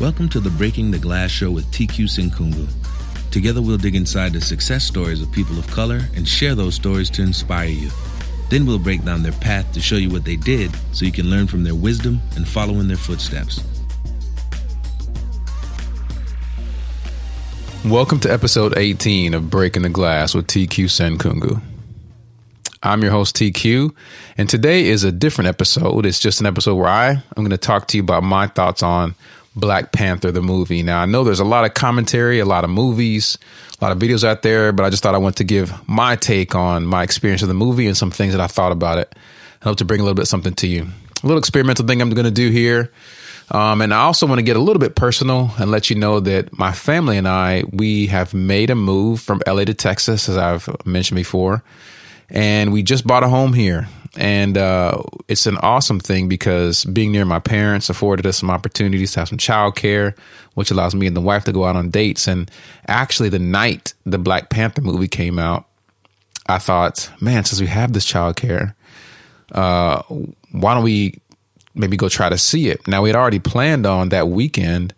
Welcome to the Breaking the Glass show with TQ Senkungu. Together we'll dig inside the success stories of people of color and share those stories to inspire you. Then we'll break down their path to show you what they did so you can learn from their wisdom and follow in their footsteps. Welcome to episode 18 of Breaking the Glass with TQ Senkungu. I'm your host, TQ, and today is a different episode. It's just an episode where I, I'm going to talk to you about my thoughts on Black Panther, the movie. Now, I know there's a lot of commentary, a lot of movies, a lot of videos out there, but I just thought I wanted to give my take on my experience of the movie and some things that I thought about it. I hope to bring a little bit something to you. A little experimental thing I'm going to do here. Um, and I also want to get a little bit personal and let you know that my family and I, we have made a move from LA to Texas, as I've mentioned before and we just bought a home here. And uh, it's an awesome thing because being near my parents afforded us some opportunities to have some childcare, which allows me and the wife to go out on dates. And actually, the night the Black Panther movie came out, I thought, man, since we have this childcare, uh, why don't we maybe go try to see it? Now, we had already planned on that weekend.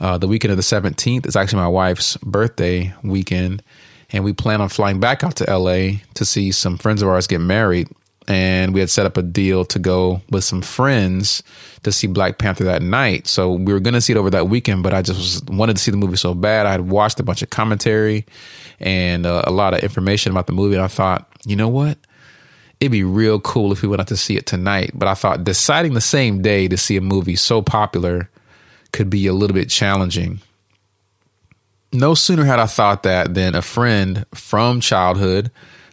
Uh, the weekend of the 17th is actually my wife's birthday weekend and we plan on flying back out to LA to see some friends of ours get married. And we had set up a deal to go with some friends to see Black Panther that night. So we were going to see it over that weekend, but I just was, wanted to see the movie so bad. I had watched a bunch of commentary and uh, a lot of information about the movie. And I thought, you know what? It'd be real cool if we went out to see it tonight. But I thought deciding the same day to see a movie so popular could be a little bit challenging no sooner had I thought that than a friend from childhood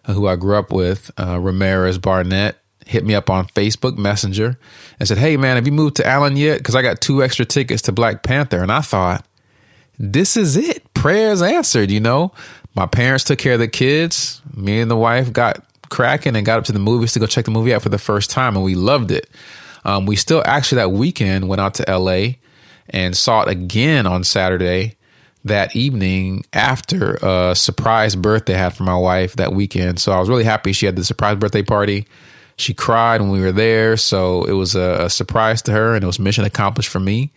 who I grew up with, uh, Ramirez Barnett, hit me up on Facebook Messenger and said, Hey, man, have you moved to Allen yet? Because I got two extra tickets to Black Panther. And I thought, this is it. Prayers answered, you know. My parents took care of the kids. Me and the wife got cracking and got up to the movies to go check the movie out for the first time, and we loved it. Um, we still actually that weekend went out to LA and saw it again on Saturday that evening after a surprise birthday I had for my wife that weekend. So I was really happy she had the surprise birthday party. She cried when we were there, so it was a, a surprise to her, and it was mission accomplished for me.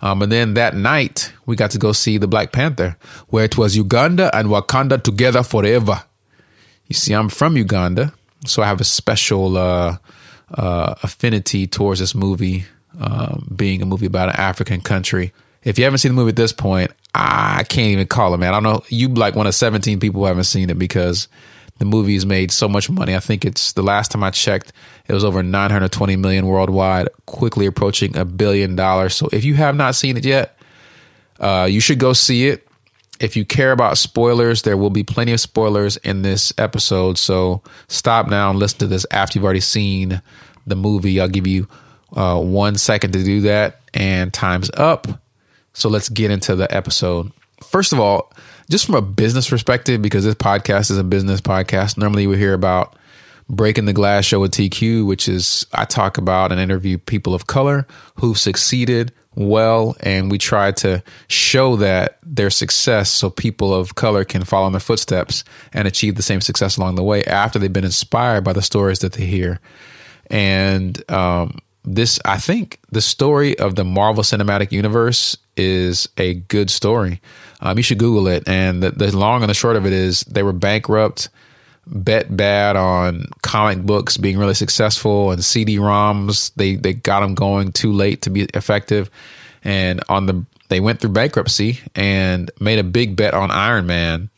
Um, and then that night, we got to go see the Black Panther, where it was Uganda and Wakanda together forever. You see, I'm from Uganda, so I have a special uh, uh, affinity towards this movie, um, being a movie about an African country. If you haven't seen the movie at this point, I can't even call it, man. I don't know. You like one of 17 people who haven't seen it because the movie's made so much money. I think it's the last time I checked, it was over 920 million worldwide, quickly approaching a billion dollars. So if you have not seen it yet, uh, you should go see it. If you care about spoilers, there will be plenty of spoilers in this episode. So stop now and listen to this after you've already seen the movie. I'll give you uh, one second to do that, and time's up. So let's get into the episode. First of all, just from a business perspective, because this podcast is a business podcast, normally we hear about Breaking the Glass Show with TQ, which is I talk about and interview people of color who've succeeded well, and we try to show that their success so people of color can follow in their footsteps and achieve the same success along the way after they've been inspired by the stories that they hear. And um, this I think the story of the Marvel Cinematic Universe is a good story. Um, you should Google it. And the, the, long and the short of it is they were bankrupt, bet bad on comic books being really successful and CD-ROMs. They they got them going too late to be effective, and on the they went through bankruptcy and made a big bet on Iron Man.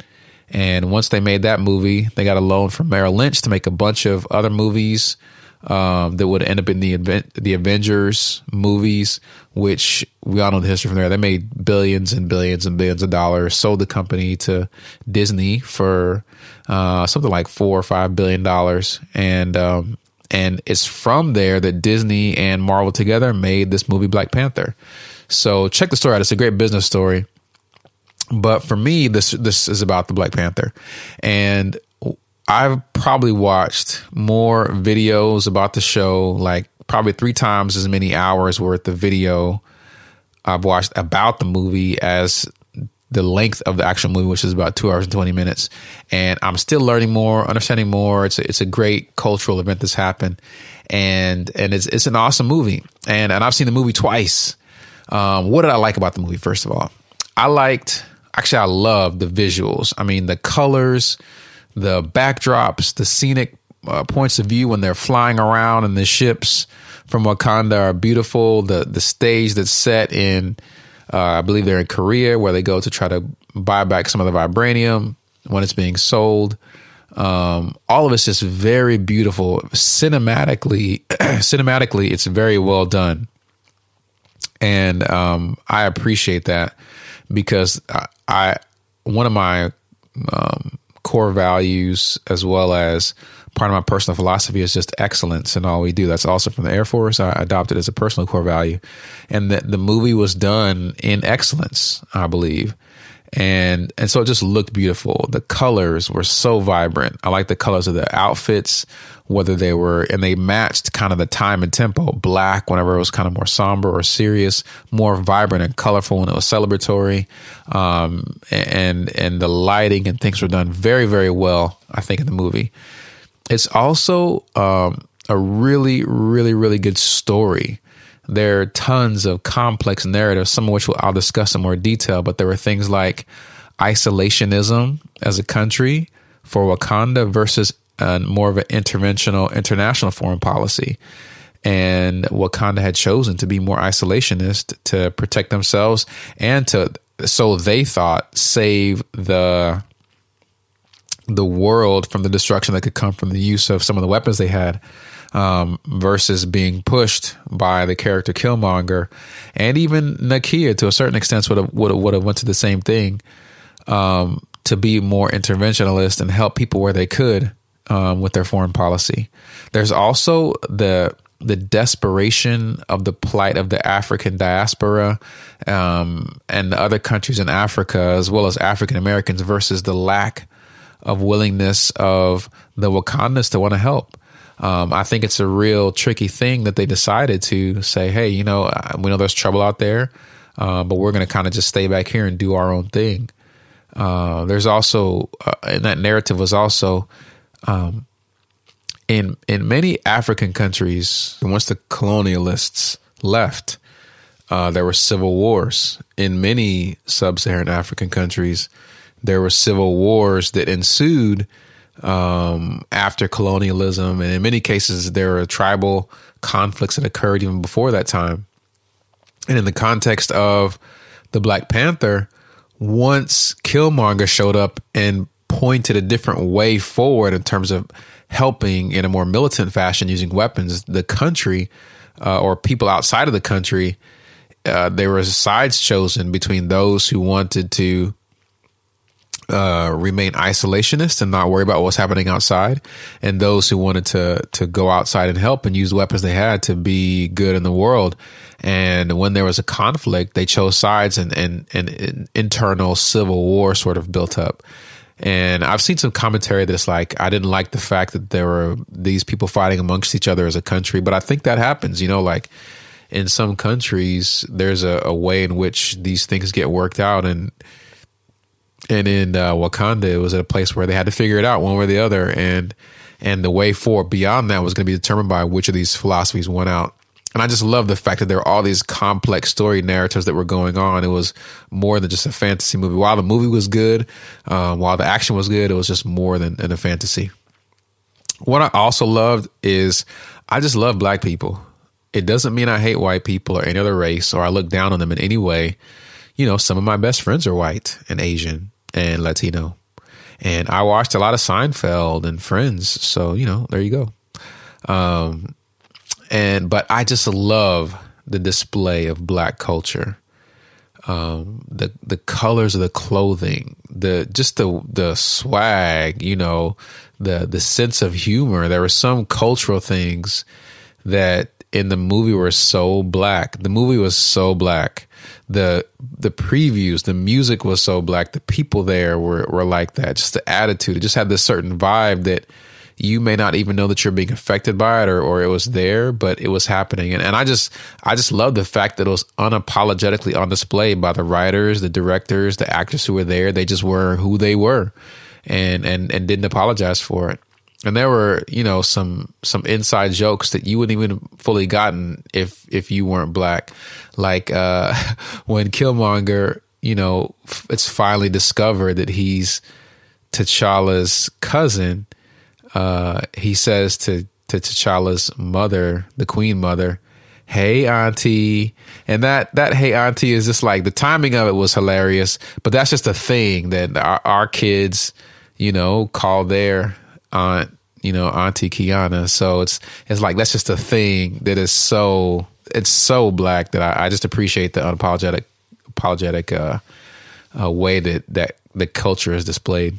And once they made that movie, they got a loan from Merrill Lynch to make a bunch of other movies um, that would end up in the the Avengers movies, which we all know the history from there. They made billions and billions and billions of dollars, sold the company to Disney for uh, something like four or five billion dollars, and um, and it's from there that Disney and Marvel together made this movie Black Panther. So check the story out; it's a great business story. But for me, this this is about the Black Panther, and I've probably watched more videos about the show, like probably three times as many hours worth of video I've watched about the movie as the length of the actual movie, which is about two hours and 20 minutes. And I'm still learning more, understanding more. It's a, it's a great cultural event that's happened. And, and it's, it's an awesome movie. And, and I've seen the movie twice. Um, what did I like about the movie? First of all, I liked. Actually, I loved the visuals. I mean, the colors, the backdrops, the scenic uh, points of view when they're flying around in the ships from Wakanda are beautiful. The the stage that's set in, uh, I believe they're in Korea, where they go to try to buy back some of the vibranium when it's being sold. Um, all of it's just very beautiful. Cinematically, cinematically, it's very well done, and um, I appreciate that because I, I one of my um, core values, as well as part of my personal philosophy, is just excellence in all we do. That's also from the Air Force. I adopted as a personal core value, and that the movie was done in excellence, I believe and and so it just looked beautiful. The colors were so vibrant. I like the colors of the outfits, whether they were and they matched kind of the time and tempo. Black whenever it was kind of more somber or serious, more vibrant and colorful when it was celebratory. Um, and and the lighting and things were done very very well. I think in the movie, it's also um, a really really really good story there are tons of complex narratives, some of which I'll discuss in more detail, but there were things like isolationism as a country for Wakanda versus more of an interventional international foreign policy. And Wakanda had chosen to be more isolationist to protect themselves and to, so they thought, save the the world from the destruction that could come from the use of some of the weapons they had um, versus being pushed by the character Killmonger, and even Nakia to a certain extent would have would have, would have went to the same thing um, to be more interventionalist and help people where they could um, with their foreign policy. There's also the the desperation of the plight of the African diaspora um, and the other countries in Africa, as well as African Americans, versus the lack of willingness of the Wakandans to want to help um, I think it's a real tricky thing that they decided to say, hey, you know, we know there's trouble out there, uh, but we're going to kind of just stay back here and do our own thing. Uh, there's also, uh, and that narrative was also um, in in many African countries. Once the colonialists left, uh, there were civil wars in many sub-Saharan African countries. There were civil wars that ensued um, after colonialism, and in many cases, there are tribal conflicts that occurred even before that time. And in the context of the Black Panther, once Killmonger showed up and pointed a different way forward in terms of helping in a more militant fashion using weapons, the country uh, or people outside of the country, uh, there were sides chosen between those who wanted to uh, remain isolationist and not worry about what's happening outside, and those who wanted to to go outside and help and use weapons they had to be good in the world. And when there was a conflict, they chose sides, and and, and internal civil war sort of built up. And I've seen some commentary that's like, I didn't like the fact that there were these people fighting amongst each other as a country, but I think that happens, you know, like in some countries, there's a, a way in which these things get worked out. And and in uh, Wakanda, it was at a place where they had to figure it out one way or the other, and and the way forward beyond that was going to be determined by which of these philosophies won out. And I just love the fact that there are all these complex story narratives that were going on. It was more than just a fantasy movie. While the movie was good, um, while the action was good, it was just more than, than a fantasy. What I also loved is I just love black people. It doesn't mean I hate white people or any other race or I look down on them in any way. You know, some of my best friends are white and Asian and Latino. And I watched a lot of Seinfeld and Friends. So, you know, there you go. Um, and, but I just love the display of black culture. Um, the, the colors of the clothing, the, just the, the swag, you know, the, the sense of humor. There were some cultural things that in the movie were so black. The movie was so black the the previews, the music was so black. The people there were were like that. Just the attitude. It just had this certain vibe that you may not even know that you're being affected by it or, or it was there, but it was happening. And, and I just, I just love the fact that it was unapologetically on display by the writers, the directors, the actors who were there. They just were who they were and, and, and didn't apologize for it. and there were you know some some inside jokes that you wouldn't even fully gotten if if you weren't black like uh when killmonger you know it's finally discovered that he's t'challa's cousin uh he says to to t'challa's mother the queen mother hey auntie and that that hey auntie is just like the timing of it was hilarious but that's just a thing that our, our kids you know call their aunt, you know, Auntie Kiana. So it's it's like that's just a thing that is so it's so black that I, I just appreciate the unapologetic apologetic uh, uh, way that that the culture is displayed.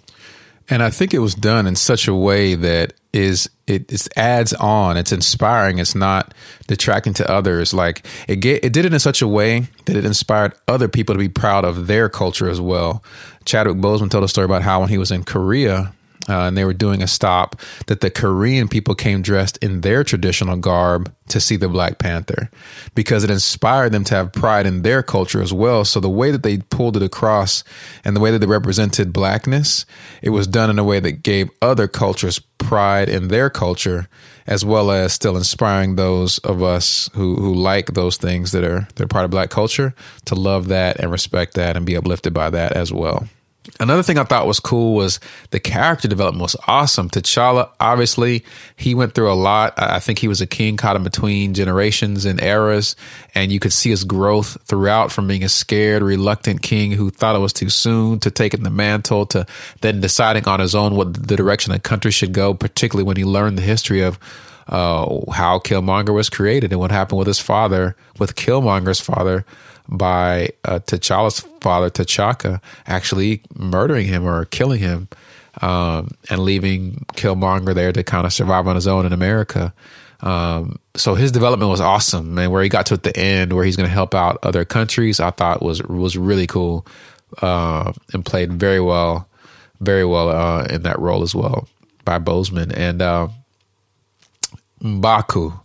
And I think it was done in such a way that is it, it adds on. It's inspiring. It's not detracting to others. Like it get, it did it in such a way that it inspired other people to be proud of their culture as well. Chadwick Boseman told a story about how when he was in Korea, uh, and they were doing a stop that the Korean people came dressed in their traditional garb to see the Black Panther because it inspired them to have pride in their culture as well. So the way that they pulled it across and the way that they represented blackness, it was done in a way that gave other cultures pride in their culture as well as still inspiring those of us who, who like those things that are they're part of black culture to love that and respect that and be uplifted by that as well. Another thing I thought was cool was the character development was awesome. T'Challa, obviously, he went through a lot. I think he was a king caught in between generations and eras, and you could see his growth throughout from being a scared, reluctant king who thought it was too soon to take in the mantle to then deciding on his own what the direction the country should go, particularly when he learned the history of uh, how Killmonger was created and what happened with his father, with Killmonger's father by uh, T'Challa's father, T'Chaka, actually murdering him or killing him um, and leaving Killmonger there to kind of survive on his own in America. Um, so his development was awesome, and where he got to at the end, where he's going to help out other countries, I thought was was really cool uh, and played very well, very well uh, in that role as well by Boseman and uh, Mbaku.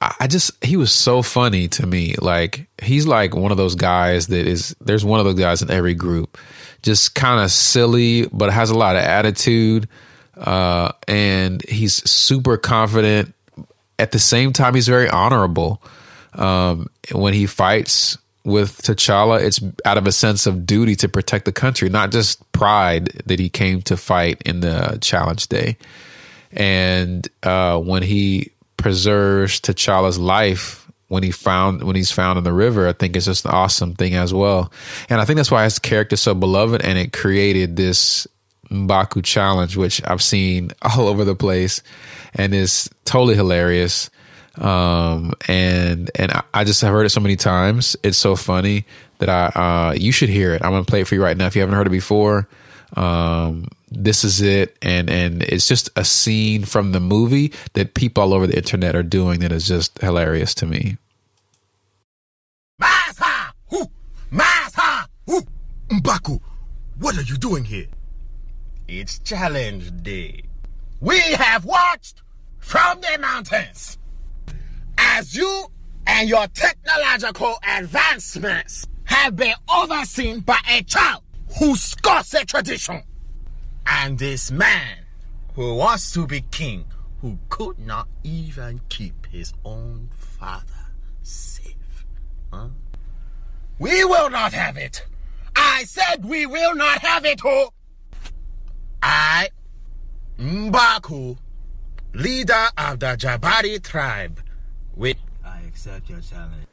I just he was so funny to me. Like he's like one of those guys that is there's one of those guys in every group. Just kind of silly, but has a lot of attitude. Uh, and he's super confident. At the same time, he's very honorable. Um, when he fights with T'Challa, it's out of a sense of duty to protect the country, not just pride that he came to fight in the challenge day. And uh, when he preserves T'Challa's life when he found when he's found in the river. I think it's just an awesome thing as well, and I think that's why his character so beloved, and it created this Mbaku challenge, which I've seen all over the place, and is totally hilarious. Um, and and I just have heard it so many times. It's so funny that I uh, you should hear it. I'm gonna play it for you right now if you haven't heard it before. Um, this is it and and it's just a scene from the movie that people all over the internet are doing that is just hilarious to me Mbaku, what are you doing here? It's challenge day. We have watched from the mountains as you and your technological advancements have been overseen by a child who scoffs at tradition. And this man who wants to be king, who could not even keep his own father safe. Huh? We will not have it. I said we will not have it, ho. I, Mbaku, leader of the Jabari tribe, with I accept your challenge.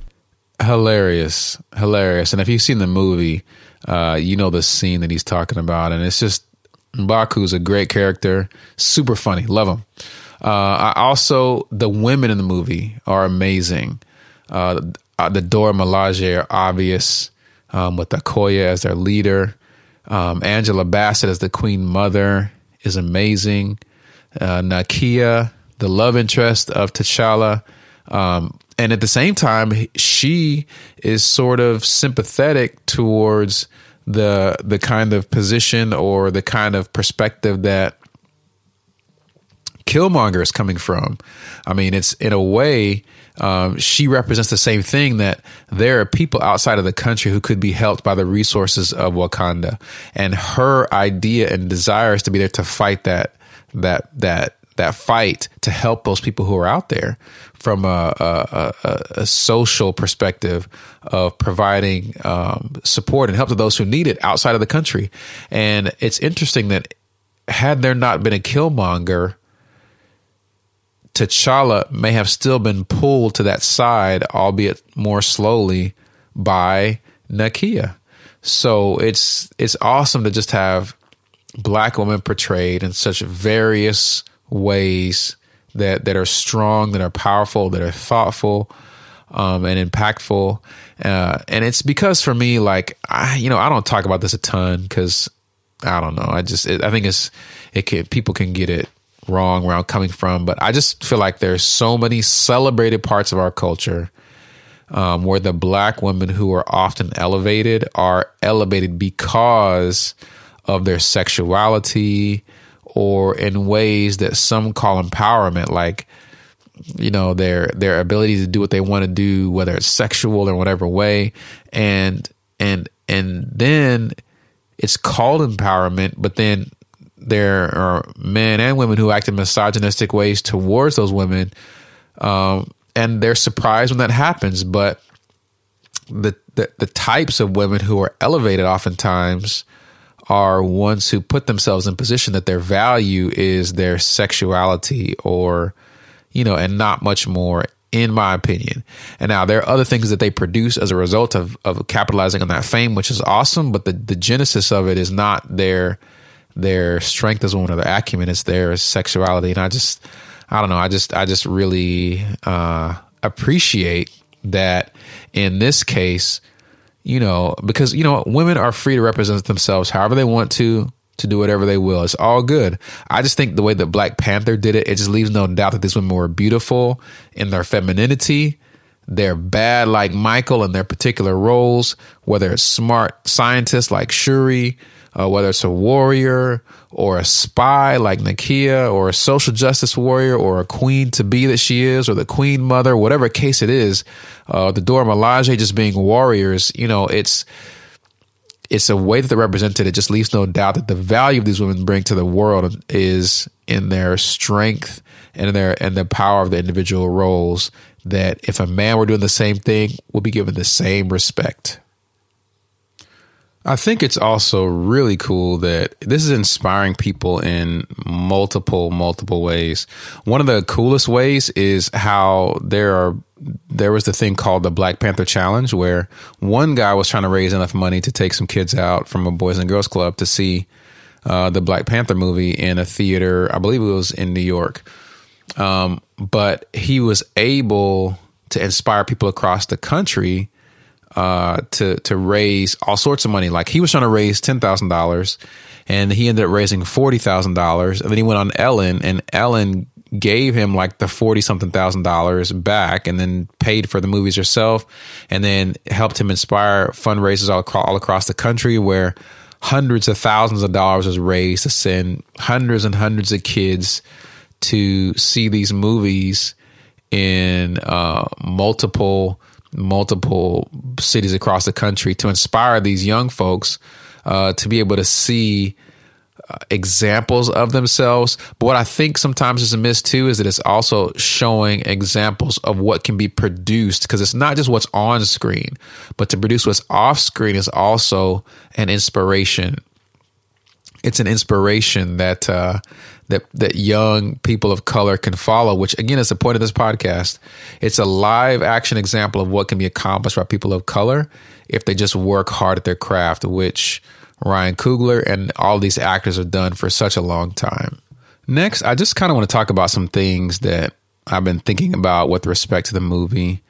Hilarious, hilarious. And if you've seen the movie, uh, you know the scene that he's talking about, and it's just Mbaku's a great character, super funny, love him. Uh, I also the women in the movie are amazing. Uh, the Dora Milaje are obvious, um, with Okoye as their leader. Um, Angela Bassett as the Queen Mother is amazing. Uh, Nakia, the love interest of T'Challa, um, and at the same time, she is sort of sympathetic towards the the kind of position or the kind of perspective that Killmonger is coming from. I mean, it's in a way um, she represents the same thing that there are people outside of the country who could be helped by the resources of Wakanda, and her idea and desire is to be there to fight that that that that fight to help those people who are out there from a, a, a, a social perspective of providing um, support and help to those who need it outside of the country. And it's interesting that had there not been a Killmonger, T'Challa may have still been pulled to that side, albeit more slowly, by Nakia. So it's it's awesome to just have black women portrayed in such various ways that that are strong, that are powerful, that are thoughtful, um, and impactful. Uh, and it's because for me, like I, you know, I don't talk about this a ton because I don't know. I just it, I think it's it can people can get it wrong where I'm coming from, but I just feel like there's so many celebrated parts of our culture um, where the black women who are often elevated are elevated because of their sexuality or in ways that some call empowerment, like you know their their ability to do what they want to do, whether it's sexual or whatever way, and and and then it's called empowerment, but then there are men and women who act in misogynistic ways towards those women, um, and they're surprised when that happens. But the, the the types of women who are elevated oftentimes are ones who put themselves in position that their value is their sexuality or you know and not much more in my opinion. And now there are other things that they produce as a result of, of capitalizing on that fame which is awesome but the, the genesis of it is not their their strength as a woman or their acumen. It's their sexuality. And i just i don't know. I just i just really uh appreciate that in this case you know, because you know, women are free to represent themselves however they want to, to do whatever they will. It's all good. I just think the way that Black Panther did it, it just leaves no doubt that these women were beautiful in their femininity. They're bad like Michael in their particular roles, whether it's smart scientists like Shuri, uh, whether it's a warrior or a spy like Nakia or a social justice warrior or a queen to be that she is or the queen mother, whatever case it is, uh, the Dora Milaje just being warriors, you know, it's it's a way that they're represented. It just leaves no doubt that the value of these women bring to the world is in their strength and in their and the power of the individual roles. That if a man were doing the same thing, would be given the same respect. I think it's also really cool that this is inspiring people in multiple, multiple ways. One of the coolest ways is how there are there was the thing called the Black Panther Challenge where one guy was trying to raise enough money to take some kids out from a Boys and Girls Club to see uh, the Black Panther movie in a theater. I believe it was in New York. Um, but he was able to inspire people across the country uh, to to raise all sorts of money. Like he was trying to raise ten thousand dollars, and he ended up raising forty thousand dollars. And then he went on Ellen, and Ellen gave him like the forty something thousand dollars back, and then paid for the movies herself, and then helped him inspire fundraisers all all across the country where hundreds of thousands of dollars was raised to send hundreds and hundreds of kids to see these movies in uh, multiple multiple cities across the country to inspire these young folks uh, to be able to see uh, examples of themselves. But what I think sometimes is a miss too is that it's also showing examples of what can be produced because it's not just what's on screen, but to produce what's off screen is also an inspiration. It's an inspiration that uh, that that young people of color can follow, which again is the point of this podcast. It's a live action example of what can be accomplished by people of color if they just work hard at their craft, which Ryan Coogler and all these actors have done for such a long time. Next, I just kind of want to talk about some things that I've been thinking about with respect to the movie.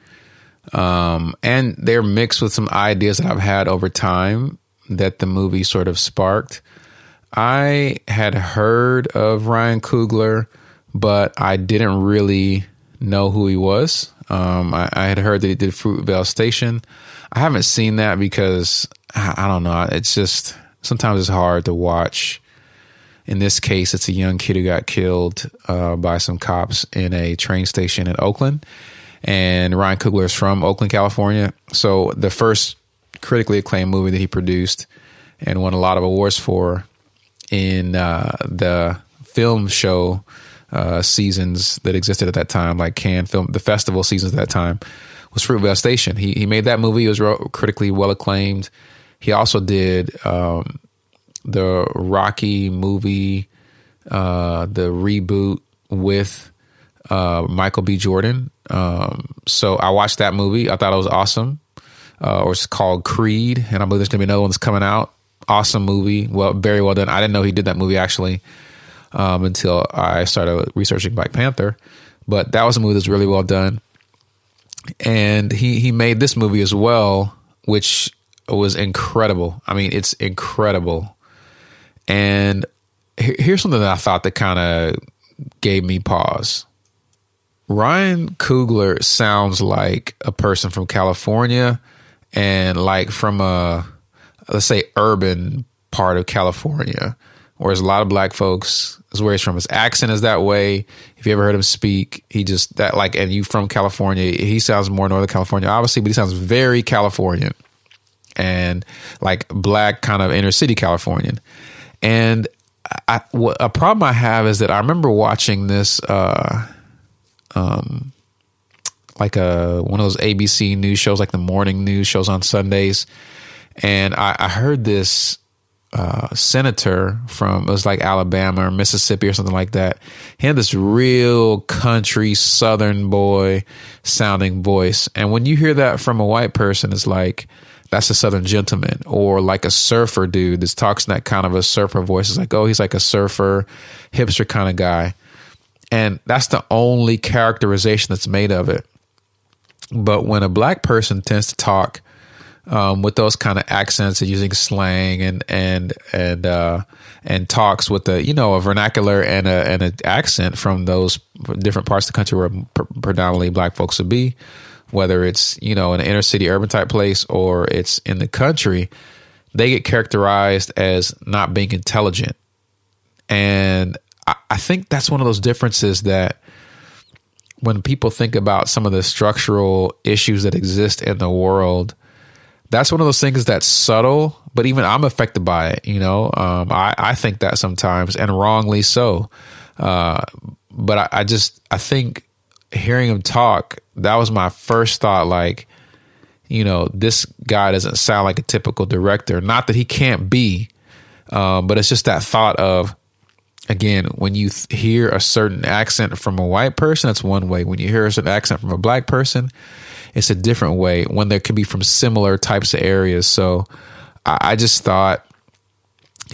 Um, and they're mixed with some ideas that I've had over time that the movie sort of sparked. I had heard of Ryan Coogler, but I didn't really know who he was. Um, I, I, had heard that he did Fruitvale Station. I haven't seen that because I, I don't know. It's just sometimes it's hard to watch. In this case, it's a young kid who got killed uh, by some cops in a train station in Oakland. And Ryan Coogler is from Oakland, California. So the first critically acclaimed movie that he produced and won a lot of awards for in uh, the film show uh, seasons that existed at that time, like Cannes film, the festival seasons at that time, was Fruitvale Station. He he made that movie. It was critically well acclaimed. He also did um, the Rocky movie, uh, the reboot with uh, Michael B. Jordan. Um, so I watched that movie. I thought it was awesome. Uh, or it's called Creed, and I believe there's gonna be another one that's coming out. Awesome movie. Well, very well done. I didn't know he did that movie actually um, until I started researching Black Panther. But that was a movie that's really well done. And he he made this movie as well, which was incredible. I mean, it's incredible. And here's something that I thought that kind of gave me pause. Ryan Coogler sounds like a person from California and like from a let's say urban part of California where there's a lot of black folks is where he's from. His accent is that way. If you ever heard him speak, he just that like and you from California, he sounds more Northern California, obviously, but he sounds very Californian and like black kind of inner city Californian. And a problem I have is that I remember watching this, uh, um, like a one of those ABC news shows, like the morning news shows on Sundays, and I, I heard this uh, senator from it was like Alabama or Mississippi or something like that. He had this real country Southern boy sounding voice, and when you hear that from a white person, it's like that's a Southern gentleman, or like a surfer dude that talks in that kind of a surfer voice. It's like, oh, he's like a surfer, hipster kind of guy. And that's the only characterization that's made of it. But when a black person tends to talk um, with those kind of accents and using slang and and and uh, and talks with the you know a vernacular and a and an accent from those different parts of the country where predominantly black folks would be, whether it's you know an inner city urban type place or it's in the country, they get characterized as not being intelligent, and I, I think that's one of those differences that when people think about some of the structural issues that exist in the world, that's one of those things that's subtle, but even I'm affected by it. You know, um, I, I think that sometimes and wrongly so. Uh, but I, I just, I think hearing him talk, that was my first thought. Like, you know, this guy doesn't sound like a typical director. Not that he can't be, um, but it's just that thought of, again, when you th- hear a certain accent from a white person, that's one way. When you hear a certain accent from a black person, it's a different way. When there could be from similar types of areas. So I, I just thought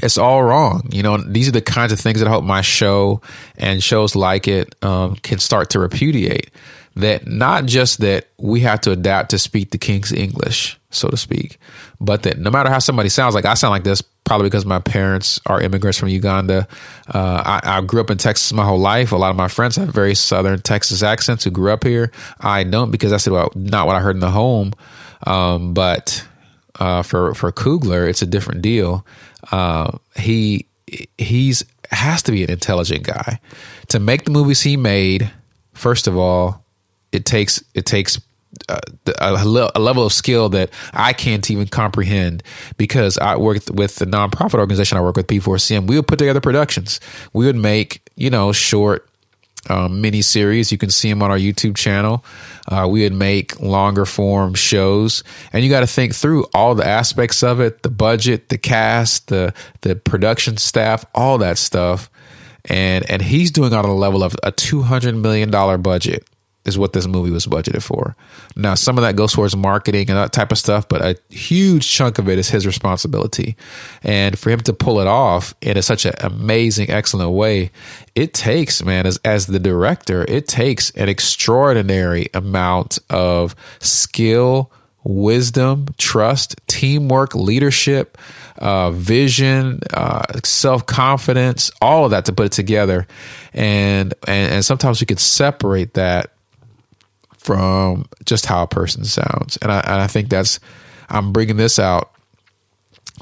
it's all wrong. You know, these are the kinds of things that I hope my show and shows like it um, can start to repudiate that not just that we have to adapt to speak the king's English, so to speak, but that no matter how somebody sounds like I sound like this, probably because my parents are immigrants from Uganda. Uh, I, I, grew up in Texas my whole life. A lot of my friends have very southern Texas accents who grew up here. I don't because that's not what I heard in the home. Um, but uh, for for Coogler, it's a different deal. Uh, he he's has to be an intelligent guy to make the movies he made. First of all, it takes it takes uh, a, a, level of skill that I can't even comprehend because I worked with the nonprofit organization I work with, P4CM. We would put together productions. We would make, you know, short um, mini series. You can see them on our YouTube channel. Uh, we would make longer form shows, and you got to think through all the aspects of it: the budget, the cast, the the production staff, all that stuff. And and he's doing on a level of a two hundred million dollar budget is what this movie was budgeted for. Now, some of that goes towards marketing and that type of stuff, but a huge chunk of it is his responsibility. And for him to pull it off in such an amazing, excellent way, it takes, man, as, as the director, it takes an extraordinary amount of skill, wisdom, trust, teamwork, leadership, uh, vision, uh, self confidence, all of that to put it together. And, and and sometimes we can separate that from just how a person sounds. And I, and I think that's, I'm bringing this out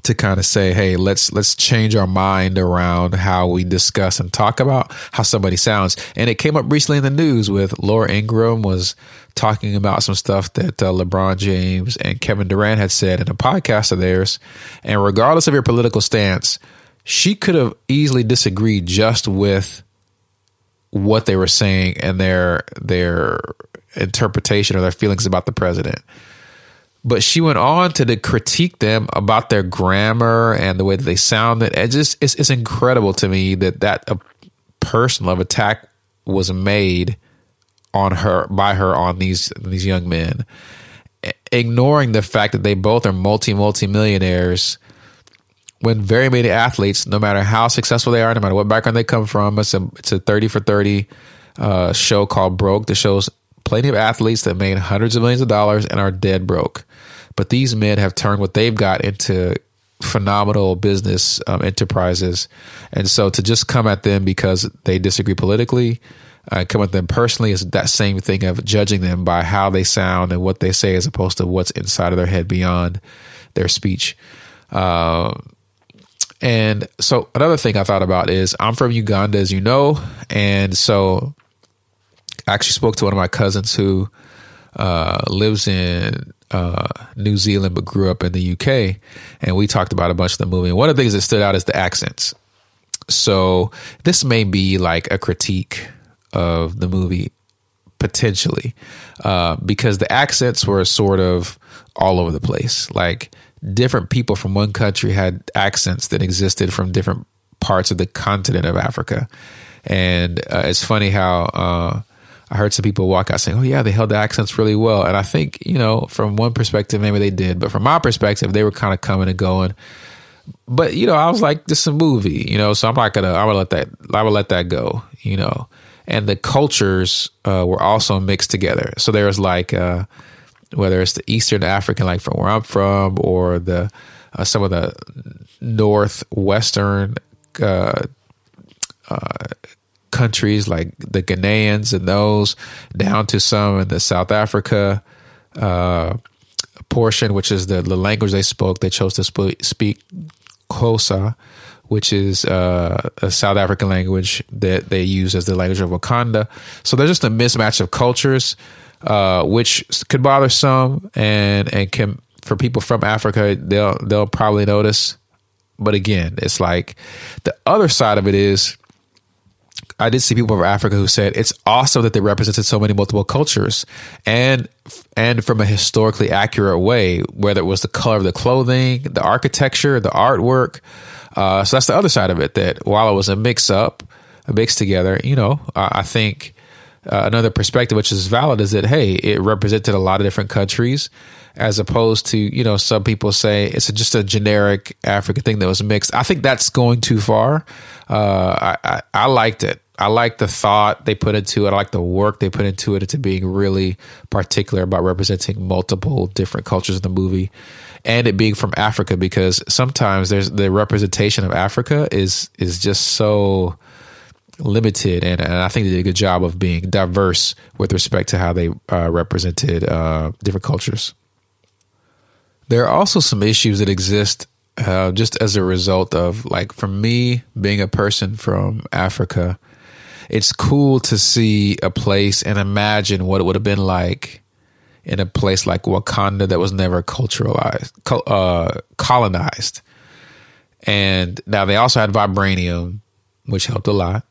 to kind of say, hey, let's let's change our mind around how we discuss and talk about how somebody sounds. And it came up recently in the news with Laura Ingraham was talking about some stuff that uh, LeBron James and Kevin Durant had said in a podcast of theirs. And regardless of your political stance, she could have easily disagreed just with what they were saying and their their interpretation or their feelings about the president. But she went on to, to critique them about their grammar and the way that they sounded. It just it's, it's incredible to me that that personal attack was made on her by her on these these young men, ignoring the fact that they both are multi multi millionaires when very many athletes, no matter how successful they are, no matter what background they come from, it's a it's a thirty for thirty uh, show called Broke that shows plenty of athletes that made hundreds of millions of dollars and are dead broke. But these men have turned what they've got into phenomenal business um, enterprises, and so to just come at them because they disagree politically. Uh, come at them personally is that same thing of judging them by how they sound and what they say as opposed to what's inside of their head beyond their speech. Uh, and so another thing I thought about is I'm from Uganda, as you know, and so I actually spoke to one of my cousins who uh, lives in uh, New Zealand but grew up in the UK, and we talked about a bunch of the movie. And one of the things that stood out is the accents. So this may be like a critique of the movie potentially, uh, because the accents were sort of all over the place. Like different people from one country had accents that existed from different parts of the continent of Africa. And uh, it's funny how uh, I heard some people walk out saying, "Oh yeah, they held the accents really well." And I think you know, from one perspective, maybe they did, but from my perspective, they were kind of coming and going. But you know, I was like, "This is a movie," you know, so I'm not gonna. I'm gonna let that. I will let that go, you know. And the cultures uh, were also mixed together. So there was like uh, whether it's the Eastern African, like from where I'm from, or the uh, some of the northwestern uh, uh, countries like the Ghanaians and those, down to some in the South Africa uh, portion, which is the, the language they spoke. They chose to sp- speak Xhosa, which is uh, a South African language that they use as the language of Wakanda. So there's just a mismatch of cultures uh, which could bother some, and and can for people from Africa, they'll they'll probably notice. But again, it's like the other side of it is. I did see people from Africa who said it's awesome that they represented so many multiple cultures and and from a historically accurate way, whether it was the color of the clothing, the architecture, the artwork. Uh, so that's the other side of it. That while it was a mix up, a mix together, you know, I, I think uh, another perspective, which is valid, is that hey, it represented a lot of different countries, as opposed to you know some people say it's just a generic African thing that was mixed. I think that's going too far. Uh, I, I, I liked it. I like the thought they put into it. I like the work they put into it into being really particular about representing multiple different cultures in the movie and it being from Africa because sometimes there's the representation of Africa is is just so limited, and, and, I think they did a good job of being diverse with respect to how they uh, represented uh, different cultures. There are also some issues that exist uh, just as a result of, like, for me being a person from Africa, it's cool to see a place and imagine what it would have been like in a place like Wakanda that was never culturalized, uh, colonized. And now they also had vibranium, which helped a lot.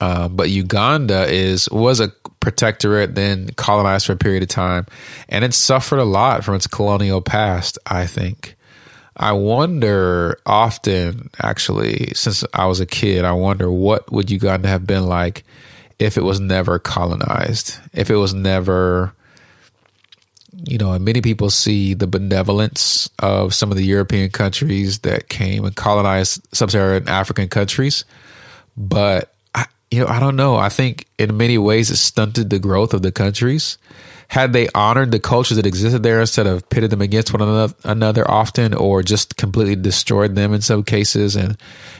Uh, but Uganda is was a protectorate, then colonized for a period of time, and it suffered a lot from its colonial past. I think. I wonder often, actually, since I was a kid, I wonder what would Uganda have been like if it was never colonized, if it was never you know, and many people see the benevolence of some of the European countries that came and colonized sub-Saharan African countries, but I, you know, I don't know. I think in many ways it stunted the growth of the countries. Had they honored the cultures that existed there instead of pitted them against one another, often, or just completely destroyed them in some cases and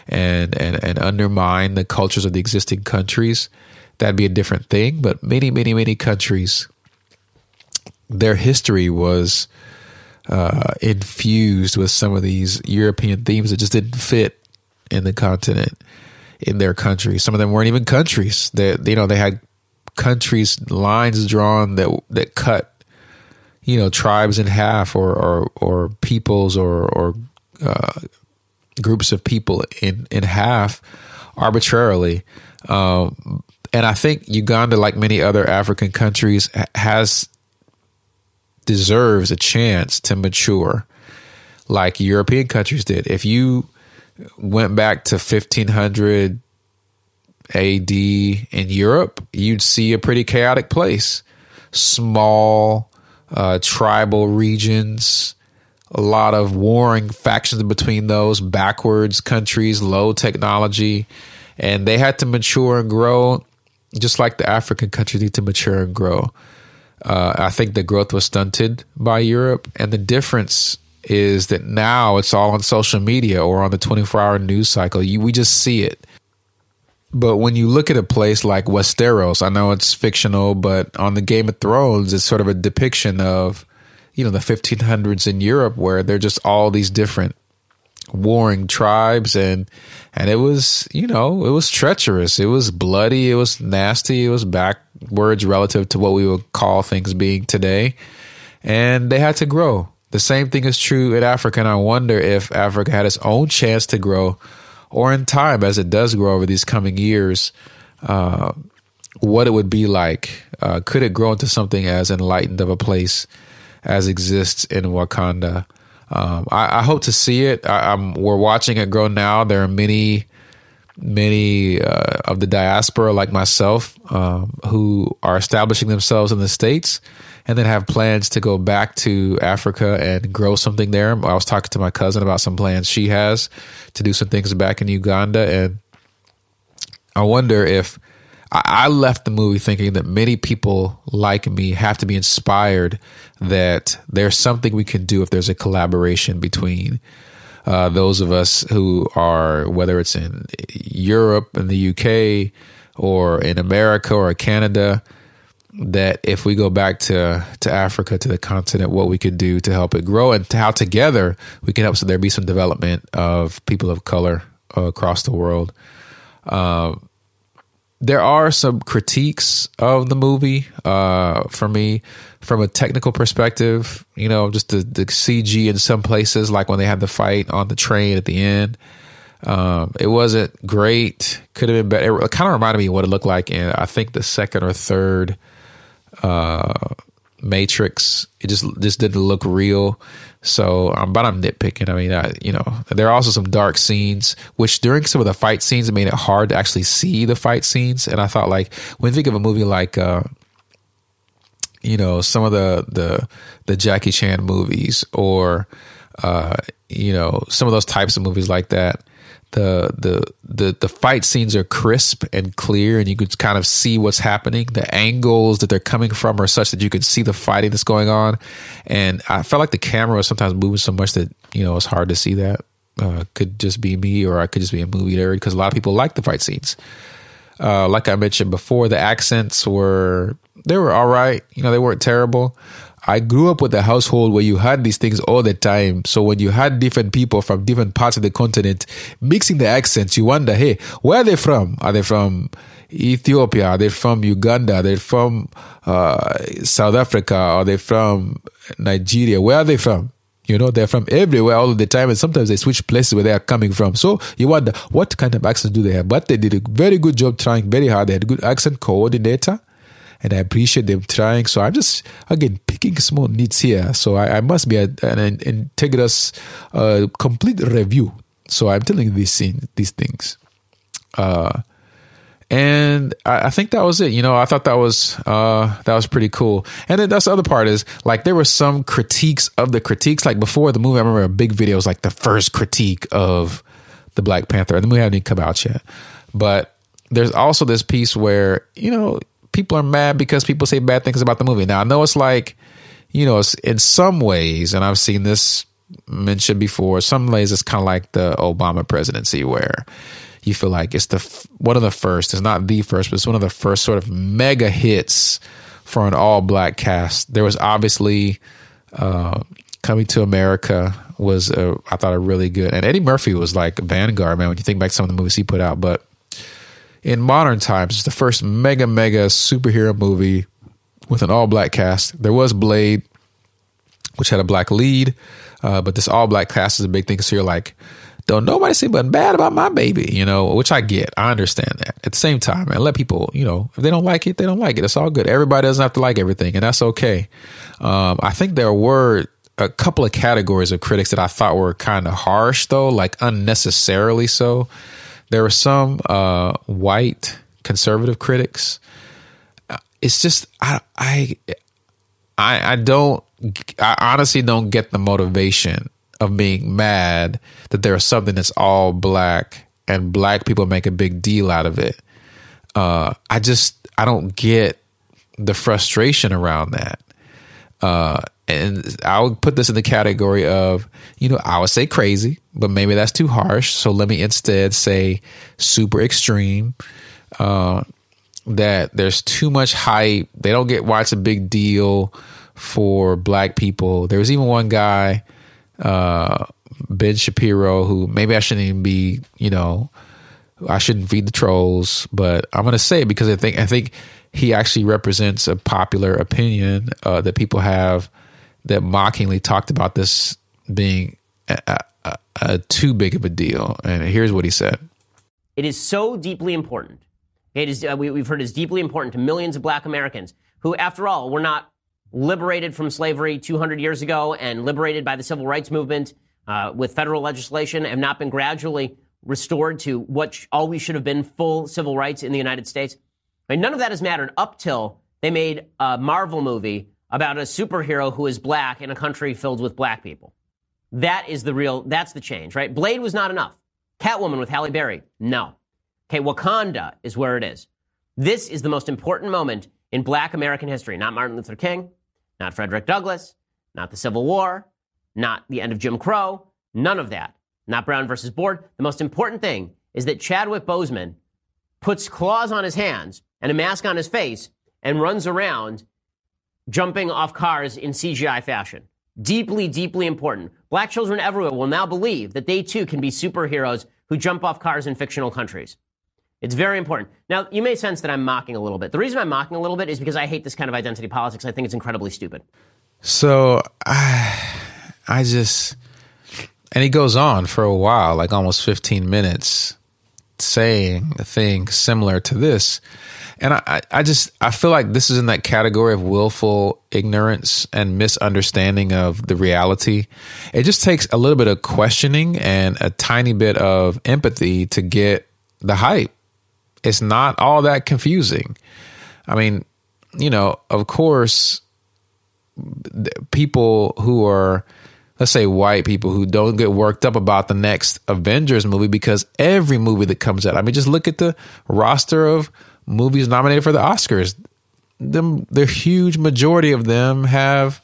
and and and undermine the cultures of the existing countries, that'd be a different thing. But many, many, many countries, their history was uh, infused with some of these European themes that just didn't fit in the continent in their country. Some of them weren't even countries. They, you know, they had countries lines drawn that that cut, you know, tribes in half or or or peoples or or uh, groups of people in in half arbitrarily. Um, and I think Uganda, like many other African countries, has deserves a chance to mature, like European countries did. If you went back to 1500 AD in Europe, you'd see a pretty chaotic place. Small uh, tribal regions, a lot of warring factions between those, backwards countries, low technology, and they had to mature and grow just like the African countries need to mature and grow. Uh, I think the growth was stunted by Europe, and the difference is that now it's all on social media or on the 24 hour news cycle. You, we just see it. But when you look at a place like Westeros, I know it's fictional, but on the Game of Thrones, it's sort of a depiction of, you know, the 1500s in Europe where they're just all these different warring tribes and and it was you know it was treacherous. It was bloody. It was nasty. It was backwards relative to what we would call things being today. And they had to grow. The same thing is true in africa. And i wonder if africa had its own chance to grow or in time as it does grow over these coming years uh, what it would be like uh, could it grow into something as enlightened of a place as exists in wakanda um, I, I, hope to see it. I, we're watching it grow now. There are many, many uh, of the diaspora, like myself, um, who are establishing themselves in the states, and then have plans to go back to Africa and grow something there. I was talking to my cousin about some plans she has to do some things back in Uganda, and I wonder if I left the movie thinking that many people like me have to be inspired that there's something we can do if there's a collaboration between uh, those of us who are, whether it's in Europe, in the UK, or in America or Canada, that if we go back to, to Africa, to the continent, what we could do to help it grow and how together we can help so there be some development of people of color uh, across the world. Um, there are some critiques of the movie uh, for me from a technical perspective. You know, just the, the CG in some places, like when they had the fight on the train at the end. Um, it wasn't great. Could have been better. It kind of reminded me what it looked like in, I think, the second or third uh, Matrix. It just just didn't look real. So, um, but I'm nitpicking. I mean, I, you know, there are also some dark scenes, which during some of the fight scenes, it made it hard to actually see the fight scenes. And I thought, like, when you think of a movie like, uh, you know, some of the the the Jackie Chan movies, or uh, you know, some of those types of movies like that, the the the the fight scenes are crisp and clear and you could kind of see what's happening. The angles that they're coming from are such that you could see the fighting that's going on. And i felt like the camera was sometimes moving so much that you know it's hard to see that uh, could just be me or i could just be a movie nerd because a lot of people like the fight scenes. Uh, like i mentioned before the accents were they were all right. You know they weren't terrible I grew up with a household where you had these things all the time. So when you had different people from different parts of the continent mixing the accents, you wonder, hey, where are they from? Are they from Ethiopia? Are they from Uganda? Are they from uh, South Africa? Are they from Nigeria? Where are they from? You know, they're from everywhere all the time, and sometimes they switch places where they are coming from. So you wonder what kind of accent do they have? But they did a very good job trying very hard. They had a good accent coordinator and I appreciate them trying. So I'm just again picking small needs here. So I, I must be a, an integrous, uh, complete review. So I'm telling these things, these things. Uh, and I, I, think that was it. You know, I thought that was uh, that was pretty cool. And then that's the other part is like there were some critiques of the critiques. Like before the movie, I remember a big video was like the first critique of the Black Panther, and the movie hadn't even come out yet. But there's also this piece where you know people are mad because people say bad things about the movie. Now I know it's like, you know, it's in some ways, and I've seen this mentioned before. Some ways it's kind of like the Obama presidency, where you feel like it's the one of the first. It's not the first, but it's one of the first sort of mega hits for an all black cast. There was obviously uh, Coming to America was a, I thought a really good, and Eddie Murphy was like vanguard man. When you think back to some of the movies he put out, but in modern times. It's the first mega, mega superhero movie with an all black cast. There was Blade, which had a black lead, uh, but this all black cast is a big thing. So you're like, don't nobody say nothing bad about my baby, you know, which I get. I understand that. At the same time, man, let people, you know, if they don't like it, they don't like it. It's all good. Everybody doesn't have to like everything, and that's okay. Um, I think there were a couple of categories of critics that I thought were kind of harsh, though, like unnecessarily so. There were some uh, white conservative critics. It's just I I I, I don't I honestly don't get the motivation of being mad that there is something that's all black and black people make a big deal out of it. Uh, I just I don't get the frustration around that. Uh, and I would put this in the category of, you know, I would say crazy, but maybe that's too harsh. So let me instead say super extreme. Uh, that there's too much hype. They don't get why it's a big deal for black people. There was even one guy, uh, Ben Shapiro, who maybe I shouldn't even be, you know, I shouldn't feed the trolls, but I'm going to say it because I think I think he actually represents a popular opinion uh, that people have that mockingly talked about this being a, a, a too big of a deal. And here's what he said: It is so deeply important. It is uh, we, we've heard is deeply important to millions of Black Americans who, after all, were not liberated from slavery 200 years ago and liberated by the civil rights movement uh, with federal legislation, have not been gradually restored to what sh- always should have been full civil rights in the United States. And none of that has mattered up till they made a Marvel movie about a superhero who is black in a country filled with black people. That is the real, that's the change, right? Blade was not enough. Catwoman with Halle Berry, no. Okay, Wakanda is where it is. This is the most important moment in black American history. Not Martin Luther King, not Frederick Douglass, not the Civil War, not the end of Jim Crow, none of that. Not Brown versus Board. The most important thing is that Chadwick Boseman puts claws on his hands and a mask on his face and runs around jumping off cars in CGI fashion. Deeply, deeply important. Black children everywhere will now believe that they too can be superheroes who jump off cars in fictional countries. It's very important. Now, you may sense that I'm mocking a little bit. The reason I'm mocking a little bit is because I hate this kind of identity politics. I think it's incredibly stupid. So I, I just, and he goes on for a while, like almost 15 minutes, saying a thing similar to this. And I, I just, I feel like this is in that category of willful ignorance and misunderstanding of the reality. It just takes a little bit of questioning and a tiny bit of empathy to get the hype. It's not all that confusing. I mean, you know, of course, people who are, let's say white people who don't get worked up about the next Avengers movie because every movie that comes out, I mean, just look at the roster of movies nominated for the Oscars. The, the huge majority of them have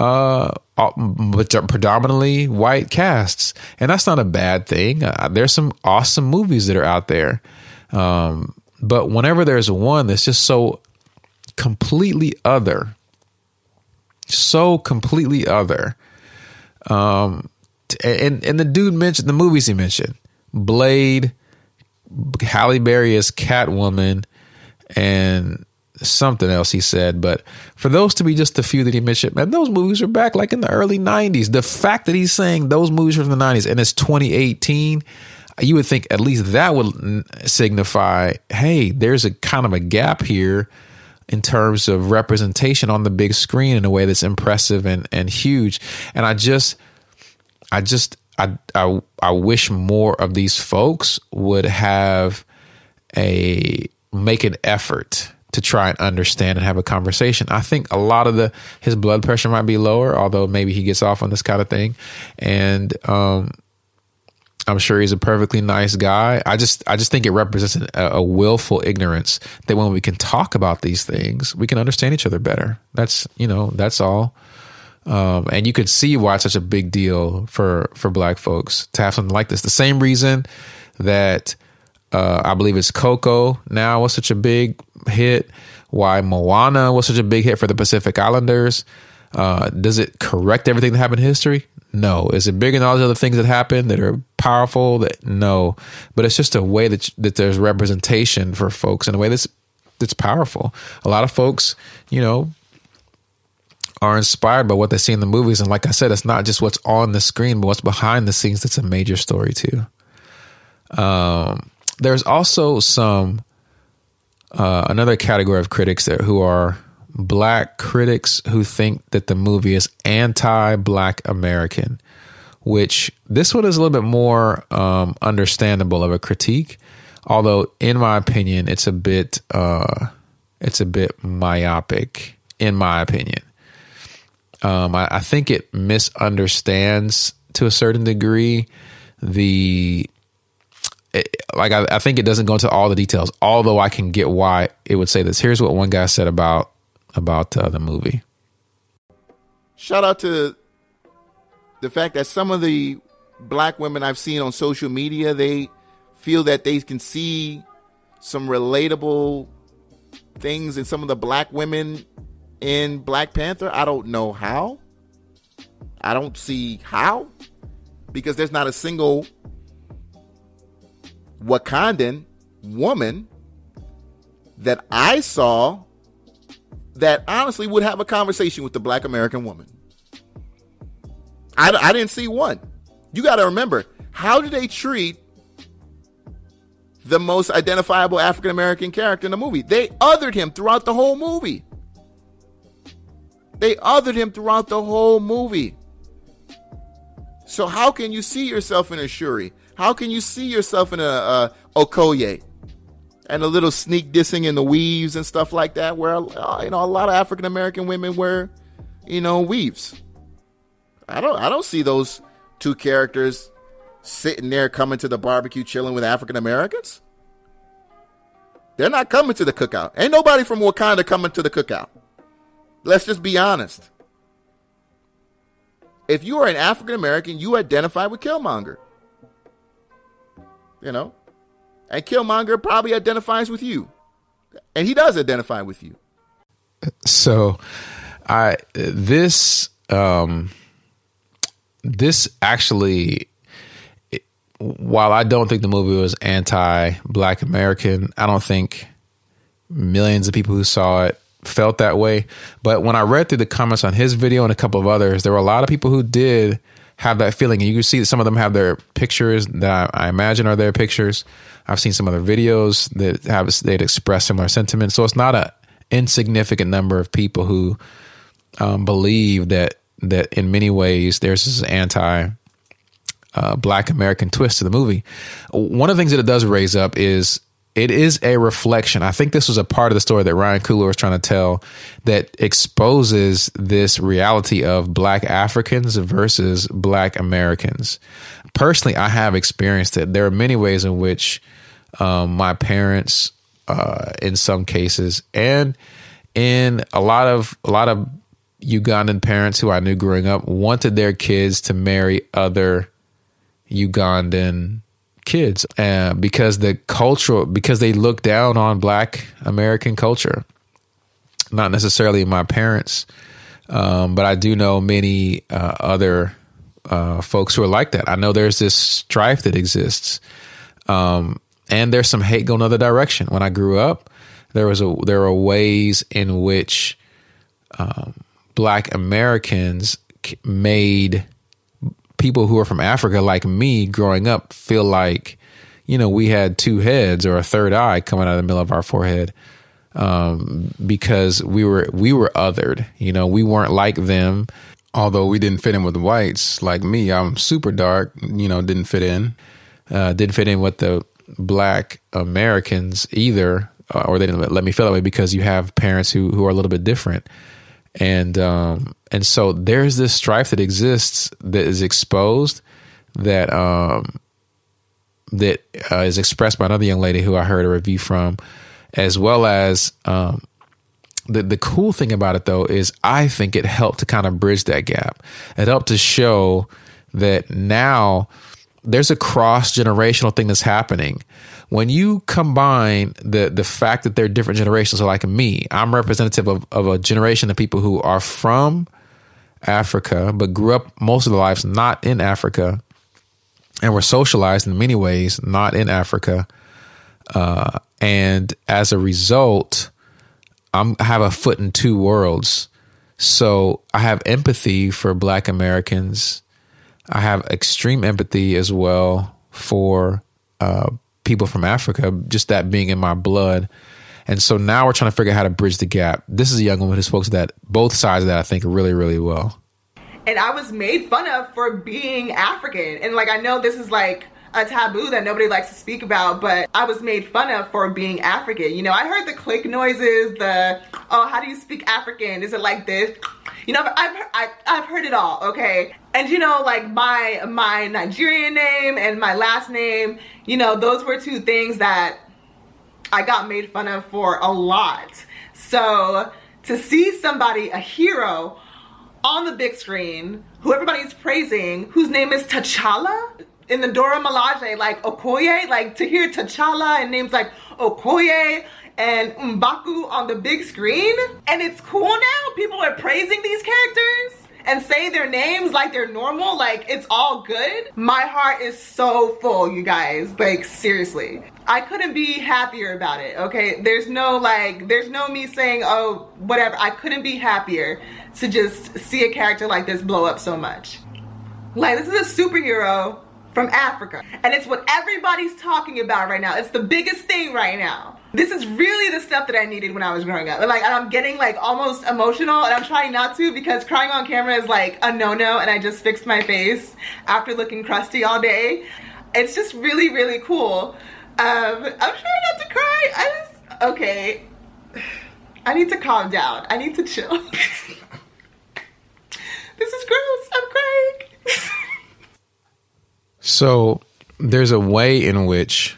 uh, predominantly white casts, and that's not a bad thing. Uh, there's some awesome movies that are out there, um, but whenever there's one that's just so completely other, so completely other, um, and and the dude mentioned the movies he mentioned, Blade, Halle Berry as Catwoman, and something else he said. But for those to be just a few that he mentioned, man, those movies were back like in the early 90s. The fact that he's saying those movies were from the 90s and it's 2018, you would think at least that would signify, hey, there's a kind of a gap here in terms of representation on the big screen in a way that's impressive and, and huge. And I just, I just, I, I, I wish more of these folks would have a make an effort to try and understand and have a conversation. I think a lot of the his blood pressure might be lower, although maybe he gets off on this kind of thing, and um, I'm sure he's a perfectly nice guy. I just I just think it represents a, a willful ignorance that when we can talk about these things, we can understand each other better. That's you know that's all. Um, and you can see why it's such a big deal for for black folks to have something like this. The same reason that uh, I believe it's Coco now was such a big hit. Why Moana was such a big hit for the Pacific Islanders. Uh, does it correct everything that happened in history? No. Is it bigger than all the other things that happened that are powerful? That no. But it's just a way that that there's representation for folks in a way that's that's powerful. A lot of folks, you know, are inspired by what they see in the movies. And like I said, it's not just what's on the screen, but what's behind the scenes that's a major story too. Um, there's also some uh, another category of critics there who are black critics who think that the movie is anti-black American, which this one is a little bit more um, understandable of a critique. Although, in my opinion, it's a bit uh, it's a bit myopic. In my opinion, um, I, I think it misunderstands to a certain degree the it, like I, I, think it doesn't go into all the details. Although I can get why it would say this. Here's what one guy said about about uh, the movie. Shout out to the fact that some of the black women I've seen on social media they feel that they can see some relatable things in some of the black women in Black Panther. I don't know how. I don't see how because there's not a single Wakandan woman that I saw that honestly would have a conversation with the black American woman. I, I didn't see one. You got to remember, how do they treat the most identifiable African American character in the movie? They othered him throughout the whole movie. They othered him throughout the whole movie. So how can you see yourself in a Shuri? How can you see yourself in a, a Okoye? And a little sneak dissing in the weaves and stuff like that, where uh, you know a lot of African American women wear, you know, weaves. I don't I don't see those two characters sitting there coming to the barbecue chilling with African Americans. They're not coming to the cookout. Ain't nobody from Wakanda coming to the cookout. Let's just be honest. If you are an African American, you identify with Killmonger you know. And Killmonger probably identifies with you. And he does identify with you. So I this um this actually while I don't think the movie was anti-black American, I don't think millions of people who saw it felt that way. But when I read through the comments on his video and a couple of others, there were a lot of people who did have that feeling. And you can see that some of them have their pictures that I imagine are their pictures. I've seen some other videos that have they'd express similar sentiments. So it's not a insignificant number of people who um, believe that that in many ways there's this anti uh, black American twist to the movie. One of the things that it does raise up is it is a reflection. I think this was a part of the story that Ryan Coogler was trying to tell that exposes this reality of black Africans versus black Americans. Personally, I have experienced it. There are many ways in which um, my parents, uh, in some cases, and in a lot of a lot of Ugandan parents who I knew growing up, wanted their kids to marry other Ugandan kids uh, because the cultural because they look down on black american culture. Not necessarily my parents um, but i do know many uh, other uh, folks who are like that. I know there's this strife that exists um, and there's some hate going the other direction. When i grew up there was a there were ways in which um, black americans made people who are from Africa, like me, growing up, feel like, you know, we had two heads or a third eye coming out of the middle of our forehead um, because we were we were othered. You know, we weren't like them. Although we didn't fit in with the whites, like me, I'm super dark. You know, didn't fit in. Uh, didn't fit in with the black Americans either, uh, or they didn't let me feel that way because you have parents who who are a little bit different and um, and so there's this strife that exists that is exposed that um, that uh, is expressed by another young lady who I heard a review from, as well as um, the the cool thing about it though is I think it helped to kind of bridge that gap. It helped to show that now there's a cross generational thing that's happening when you combine the the fact that they're different generations, so like me, I'm representative of, of a generation of people who are from Africa, but grew up most of their lives not in Africa, and were socialized in many ways not in Africa. Uh, and as a result, I'm, I have a foot in two worlds. So I have empathy for black Americans. I have extreme empathy as well for uh, people from Africa, just that being in my blood. And so now we're trying to figure out how to bridge the gap. This is a young woman who spoke to that both sides of that I think really, really well. And I was made fun of for being African. And like I know this is like a taboo that nobody likes to speak about, but I was made fun of for being African. You know, I heard the click noises, the oh, how do you speak African? Is it like this? You know, I've I've, I've heard it all. Okay, and you know, like my my Nigerian name and my last name, you know, those were two things that I got made fun of for a lot. So to see somebody, a hero, on the big screen, who everybody's praising, whose name is T'Challa, in the Dora Milaje, like Okoye, like to hear T'Challa and names like Okoye and Mbaku on the big screen. And it's cool now. People are praising these characters and say their names like they're normal, like it's all good. My heart is so full, you guys. Like, seriously. I couldn't be happier about it, okay? There's no like, there's no me saying, oh, whatever. I couldn't be happier to just see a character like this blow up so much. Like, this is a superhero from Africa. And it's what everybody's talking about right now. It's the biggest thing right now. This is really the stuff that I needed when I was growing up. Like, I'm getting like almost emotional and I'm trying not to because crying on camera is like a no-no and I just fixed my face after looking crusty all day. It's just really, really cool. Um, I'm trying not to cry. I just, okay. I need to calm down. I need to chill. this is gross. I'm crying. So there's a way in which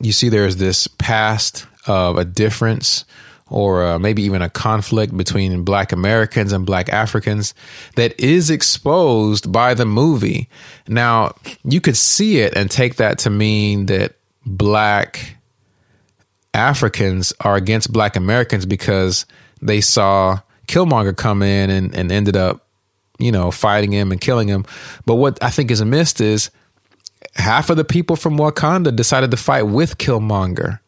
you see there's this past of a difference or uh, maybe even a conflict between black Americans and black Africans that is exposed by the movie. Now, you could see it and take that to mean that black Africans are against black Americans because they saw Killmonger come in and, and ended up you know, fighting him and killing him. But what I think is missed is half of the people from Wakanda decided to fight with Killmonger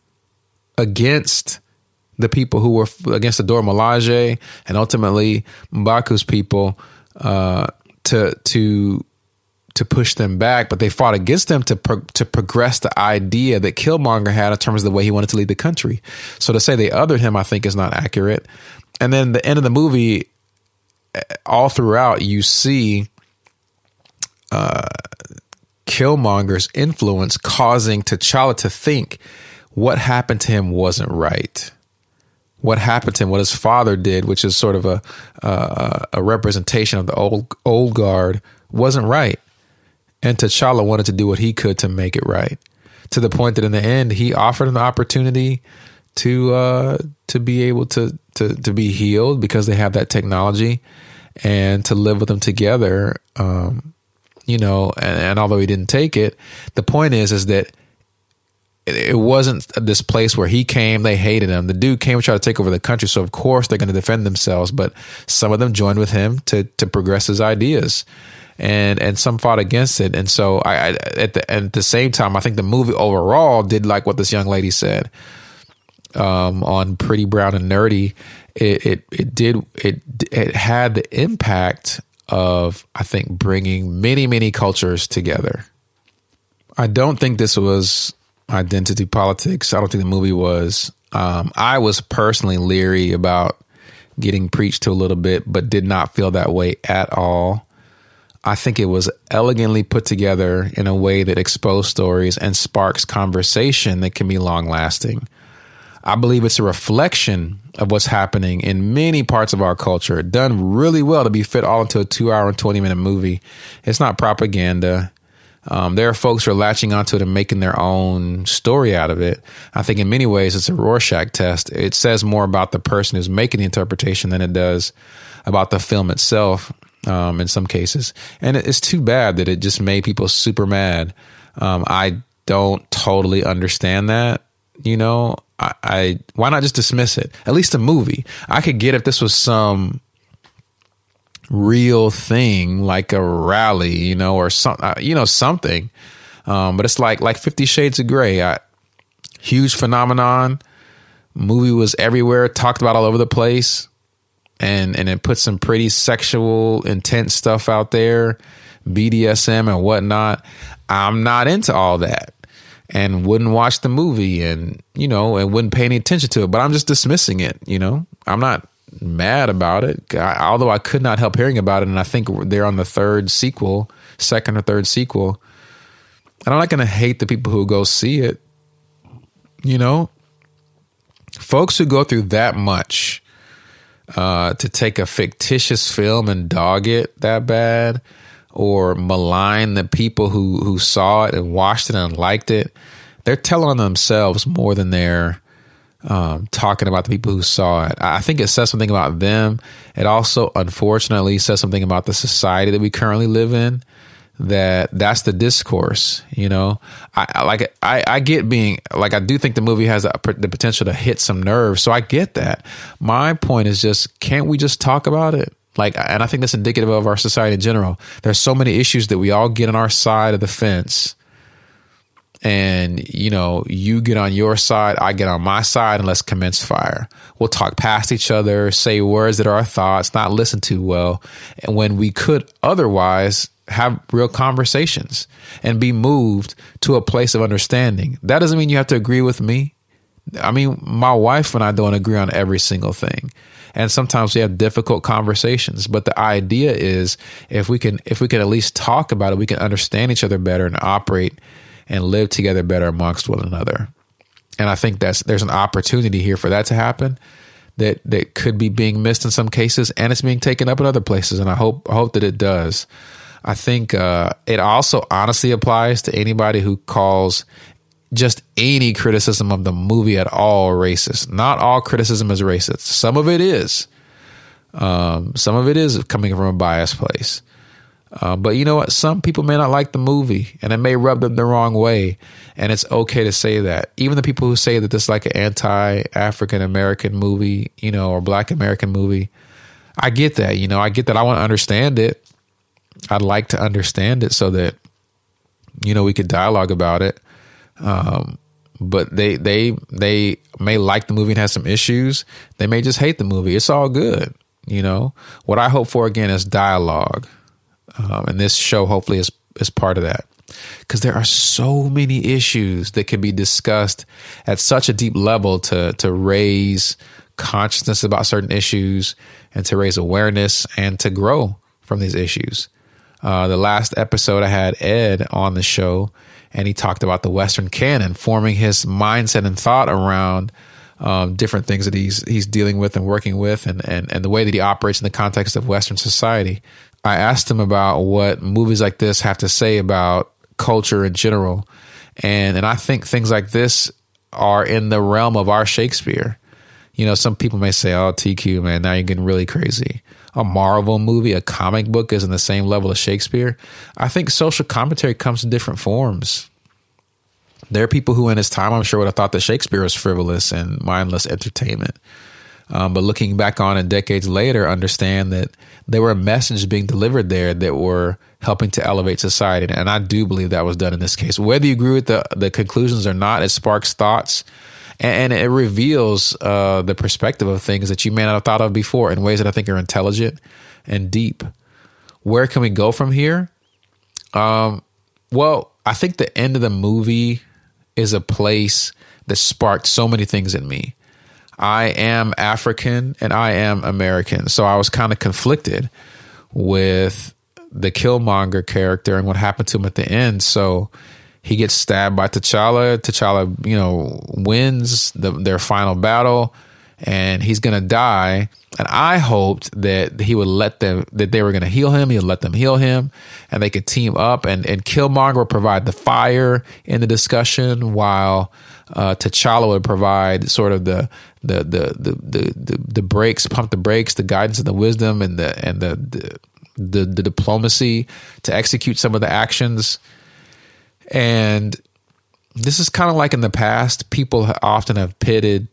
against the people who were against the Dora Milaje and ultimately Mbaku's people uh, to to to push them back, but they fought against them to pro- to progress the idea that Killmonger had in terms of the way he wanted to lead the country. So to say they othered him, I think, is not accurate. And then the end of the movie, all throughout you see uh, Killmonger's influence causing T'Challa to think what happened to him wasn't right. What happened to him, what his father did, which is sort of a uh, a representation of the old old guard, wasn't right. And T'Challa wanted to do what he could to make it right. To the point that in the end, he offered an opportunity to uh, to be able to to to be healed because they have that technology and to live with them together. Um, you know, and, and, although he didn't take it, the point is is that it, wasn't this place where he came. They hated him. The dude came to try to take over the country, so of course they're going to defend themselves. But some of them joined with him to to progress his ideas and and some fought against it. And so I, I at the at the same time, I think the movie overall did like what this young lady said um, on Pretty Brown and Nerdy. It, it it did it it had the impact of I think bringing many many cultures together. I don't think this was identity politics. I don't think the movie was. Um, I was personally leery about getting preached to a little bit, but did not feel that way at all. I think it was elegantly put together in a way that exposed stories and sparks conversation that can be long lasting. I believe it's a reflection of what's happening in many parts of our culture, done really well to be fit all into a two hour and 20 minute movie. It's not propaganda. Um, there are folks who are latching onto it and making their own story out of it. I think in many ways it's a Rorschach test. It says more about the person who's making the interpretation than it does about the film itself um, in some cases. And it's too bad that it just made people super mad. Um, I don't totally understand that. You know, I, I, why not just dismiss it? At least a movie. I could get if this was some real thing like a rally, you know, or some, uh, you know, something. Um, but it's like like Fifty Shades of Grey. I, huge phenomenon. Movie was everywhere, talked about all over the place and and it puts some pretty sexual, intense stuff out there, BDSM and whatnot. I'm not into all that, and wouldn't watch the movie, and you know, and wouldn't pay any attention to it. But I'm just dismissing it. You know, I'm not mad about it, I, although I could not help hearing about it, and I think they're on the third sequel, second or third sequel. And I'm not going to hate the people who go see it. You know, folks who go through that much uh, to take a fictitious film and dog it that bad or malign the people who, who saw it and watched it and liked it, they're telling on themselves more than they're um, talking about the people who saw it. I think it says something about them. It also, unfortunately, says something about the society that we currently live in that that's the discourse you know i, I like I, I get being like i do think the movie has a, the potential to hit some nerves so i get that my point is just can't we just talk about it like and i think that's indicative of our society in general there's so many issues that we all get on our side of the fence and you know you get on your side i get on my side and let's commence fire we'll talk past each other say words that are our thoughts not listen to well and when we could otherwise have real conversations and be moved to a place of understanding. That doesn't mean you have to agree with me. I mean, my wife and I don't agree on every single thing. And sometimes we have difficult conversations, but the idea is if we can if we can at least talk about it, we can understand each other better and operate and live together better amongst one another. And I think that's there's an opportunity here for that to happen that that could be being missed in some cases and it's being taken up in other places and I hope I hope that it does. I think uh, it also honestly applies to anybody who calls just any criticism of the movie at all racist. Not all criticism is racist. Some of it is. Um, some of it is coming from a biased place. Uh, but you know what? Some people may not like the movie and it may rub them the wrong way. And it's okay to say that. Even the people who say that this is like an anti African American movie, you know, or black American movie, I get that. You know, I get that. I want to understand it. I'd like to understand it so that you know we could dialogue about it. Um, but they they they may like the movie and have some issues. They may just hate the movie. It's all good. You know what I hope for again is dialogue, um, and this show hopefully is is part of that because there are so many issues that can be discussed at such a deep level to to raise consciousness about certain issues and to raise awareness and to grow from these issues. Uh, the last episode, I had Ed on the show, and he talked about the Western canon, forming his mindset and thought around um, different things that he's he's dealing with and working with, and, and and the way that he operates in the context of Western society. I asked him about what movies like this have to say about culture in general, and and I think things like this are in the realm of our Shakespeare. You know, some people may say, "Oh, TQ, man, now you're getting really crazy." A Marvel movie, a comic book is in the same level as Shakespeare. I think social commentary comes in different forms. There are people who, in his time, I'm sure would have thought that Shakespeare was frivolous and mindless entertainment. Um, but looking back on it decades later, understand that there were messages being delivered there that were helping to elevate society. And I do believe that was done in this case. Whether you agree with the, the conclusions or not, it sparks thoughts and, and it reveals uh, the perspective of things that you may not have thought of before in ways that I think are intelligent and deep. Where can we go from here? Um, well, I think the end of the movie is a place that sparked so many things in me. I am African and I am American. So I was kind of conflicted with the Killmonger character and what happened to him at the end. So he gets stabbed by T'Challa. T'Challa, you know, wins the, their final battle, and he's gonna die. And I hoped that he would let them that they were gonna heal him. He would let them heal him, and they could team up. And and Killmonger would provide the fire in the discussion, while uh, T'Challa would provide sort of the the the the the the, the brakes, pump the brakes, the guidance and the wisdom, and the and the, the the, the diplomacy to execute some of the actions and this is kind of like in the past, people often have pitted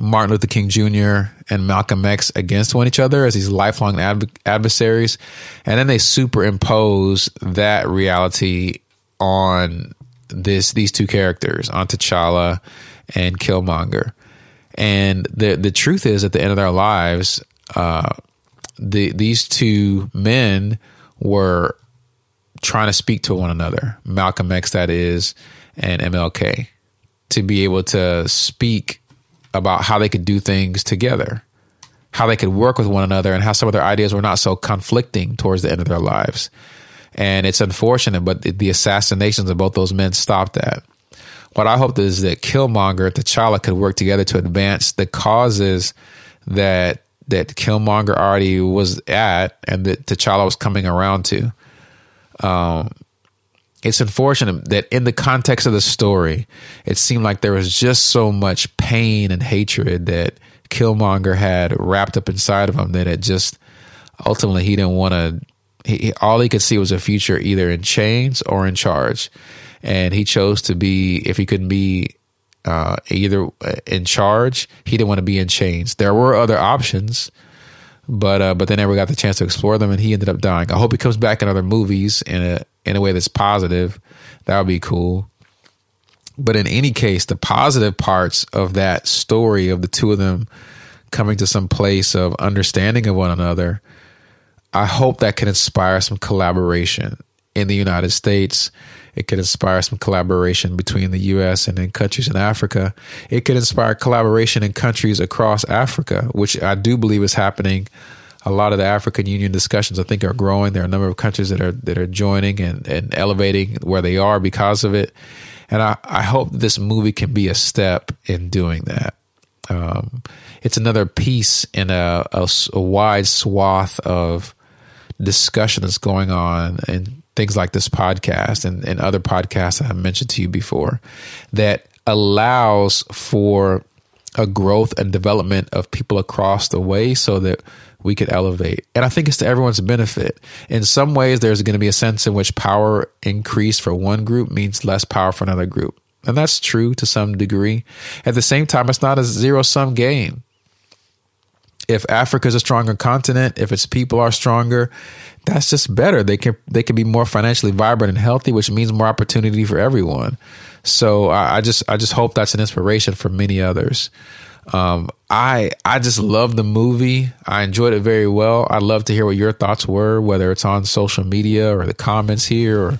Martin Luther King Jr. and Malcolm X against one each other as these lifelong adv- adversaries. And then they superimpose that reality on this these two characters, on T'Challa and Killmonger. And the the truth is at the end of their lives, uh, the these two men were trying to speak to one another, Malcolm X, that is, and MLK, to be able to speak about how they could do things together, how they could work with one another, and how some of their ideas were not so conflicting towards the end of their lives. And it's unfortunate, but the assassinations of both those men stopped that. What I hope is that Killmonger T'Challa could work together to advance the causes that that Killmonger already was at and that T'Challa was coming around to. Um, it's unfortunate that in the context of the story, it seemed like there was just so much pain and hatred that Killmonger had wrapped up inside of him that it just ultimately he didn't want to. He, all he could see was a future either in chains or in charge, and he chose to be. If he couldn't be uh, either in charge, he didn't want to be in chains. There were other options, but uh, but they never got the chance to explore them, and he ended up dying. I hope he comes back in other movies in a in a way that's positive. That would be cool. But in any case, the positive parts of that story of the two of them coming to some place of understanding of one another, I hope that can inspire some collaboration in the United States. It could inspire some collaboration between the US and in countries in Africa. It could inspire collaboration in countries across Africa, which I do believe is happening a lot of the African Union discussions I think are growing. There are a number of countries that are that are joining and, and elevating where they are because of it. And I, I hope this movie can be a step in doing that. Um, it's another piece in a, a, a, wide swath of discussion that's going on in things like this podcast and, and other podcasts I mentioned to you before that allows for a growth and development of people across the way so that we could elevate. And I think it's to everyone's benefit. In some ways, there's going to be a sense in which power increase for one group means less power for another group. And that's true to some degree. At the same time, it's not a zero sum game. If Africa is a stronger continent, if its people are stronger, that's just better. They can they can be more financially vibrant and healthy, which means more opportunity for everyone. So I, I just I just hope that's an inspiration for many others. Um, I I just love the movie. I enjoyed it very well. I'd love to hear what your thoughts were, whether it's on social media or the comments here or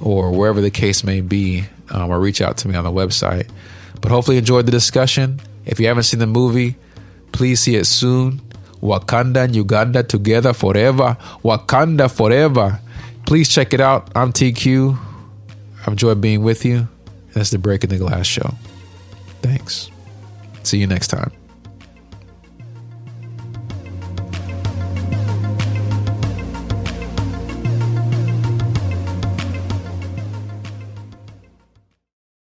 or wherever the case may be, um, or reach out to me on the website. But hopefully, enjoyed the discussion. If you haven't seen the movie, please see it soon. Wakanda and Uganda together forever. Wakanda forever. Please check it out. I'm TQ. I've enjoyed being with you. That's the Breaking the Glass show. Thanks. See you next time.